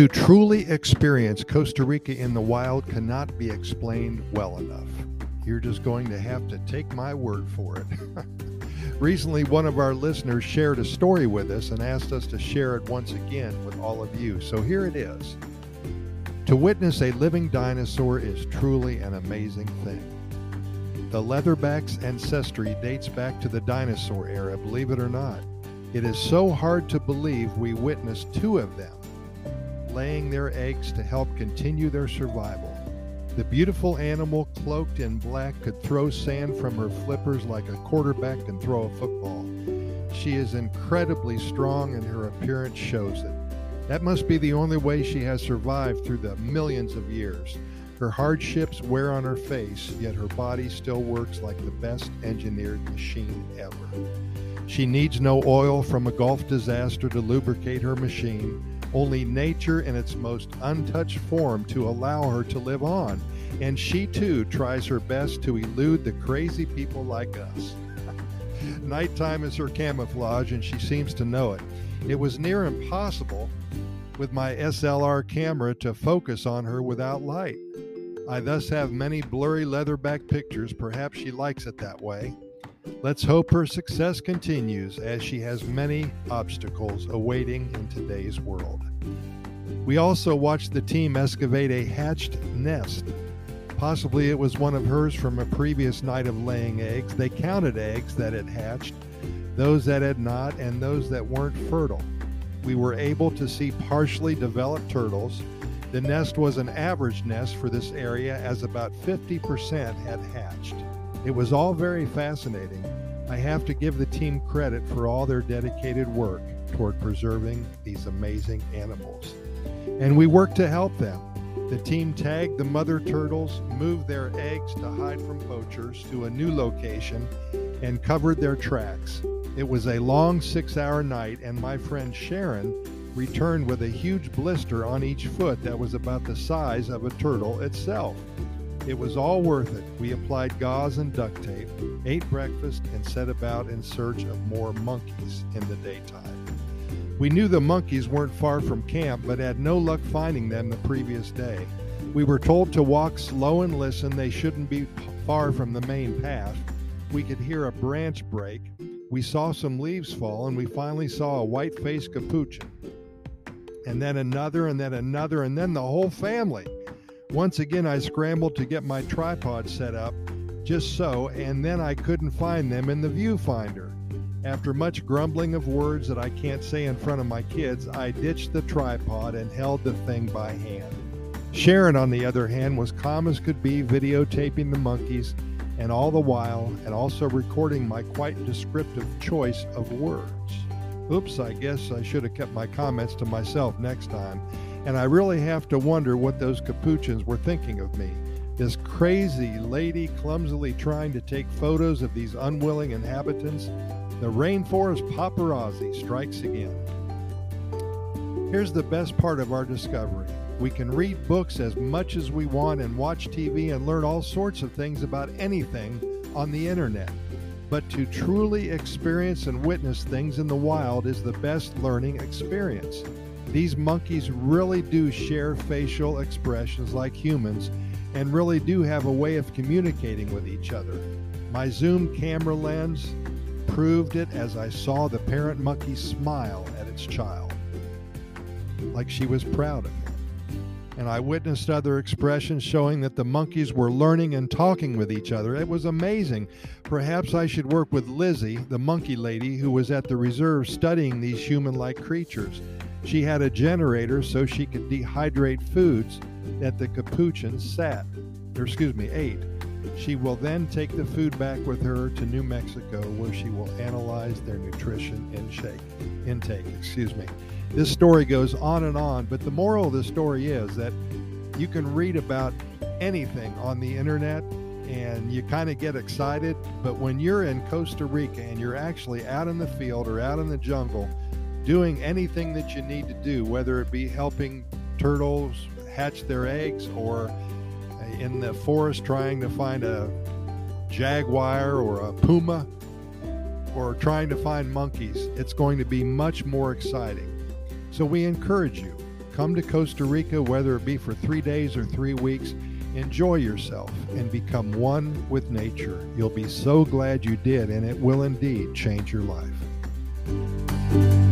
To truly experience Costa Rica in the wild cannot be explained well enough. You're just going to have to take my word for it. Recently, one of our listeners shared a story with us and asked us to share it once again with all of you. So here it is. To witness a living dinosaur is truly an amazing thing. The leatherback's ancestry dates back to the dinosaur era, believe it or not. It is so hard to believe we witnessed two of them laying their eggs to help continue their survival. The beautiful animal cloaked in black could throw sand from her flippers like a quarterback can throw a football. She is incredibly strong and her appearance shows it. That must be the only way she has survived through the millions of years. Her hardships wear on her face, yet her body still works like the best engineered machine ever. She needs no oil from a Gulf disaster to lubricate her machine only nature in its most untouched form to allow her to live on. And she too tries her best to elude the crazy people like us. Nighttime is her camouflage, and she seems to know it. It was near impossible with my SLR camera to focus on her without light. I thus have many blurry leatherback pictures. Perhaps she likes it that way. Let's hope her success continues as she has many obstacles awaiting in today's world. We also watched the team excavate a hatched nest. Possibly it was one of hers from a previous night of laying eggs. They counted eggs that had hatched, those that had not, and those that weren't fertile. We were able to see partially developed turtles. The nest was an average nest for this area, as about 50% had hatched. It was all very fascinating. I have to give the team credit for all their dedicated work toward preserving these amazing animals. And we worked to help them. The team tagged the mother turtles, moved their eggs to hide from poachers to a new location, and covered their tracks. It was a long six hour night, and my friend Sharon returned with a huge blister on each foot that was about the size of a turtle itself. It was all worth it. We applied gauze and duct tape, ate breakfast, and set about in search of more monkeys in the daytime. We knew the monkeys weren't far from camp, but had no luck finding them the previous day. We were told to walk slow and listen. They shouldn't be far from the main path. We could hear a branch break. We saw some leaves fall, and we finally saw a white faced capuchin. And then another, and then another, and then the whole family. Once again, I scrambled to get my tripod set up just so, and then I couldn't find them in the viewfinder. After much grumbling of words that I can't say in front of my kids, I ditched the tripod and held the thing by hand. Sharon, on the other hand, was calm as could be, videotaping the monkeys, and all the while, and also recording my quite descriptive choice of words. Oops, I guess I should have kept my comments to myself next time and I really have to wonder what those capuchins were thinking of me. This crazy lady clumsily trying to take photos of these unwilling inhabitants. The rainforest paparazzi strikes again. Here's the best part of our discovery. We can read books as much as we want and watch TV and learn all sorts of things about anything on the internet. But to truly experience and witness things in the wild is the best learning experience. These monkeys really do share facial expressions like humans and really do have a way of communicating with each other. My zoom camera lens proved it as I saw the parent monkey smile at its child, like she was proud of him. And I witnessed other expressions showing that the monkeys were learning and talking with each other. It was amazing. Perhaps I should work with Lizzie, the monkey lady who was at the reserve studying these human like creatures. She had a generator so she could dehydrate foods that the capuchins sat, or excuse me, ate. She will then take the food back with her to New Mexico where she will analyze their nutrition intake. intake, excuse me. This story goes on and on, but the moral of the story is that you can read about anything on the internet and you kind of get excited, but when you're in Costa Rica and you're actually out in the field or out in the jungle, doing anything that you need to do, whether it be helping turtles hatch their eggs or uh, in the forest trying to find a jaguar or a puma or trying to find monkeys, it's going to be much more exciting. So we encourage you come to Costa Rica, whether it be for three days or three weeks. Enjoy yourself and become one with nature. You'll be so glad you did, and it will indeed change your life.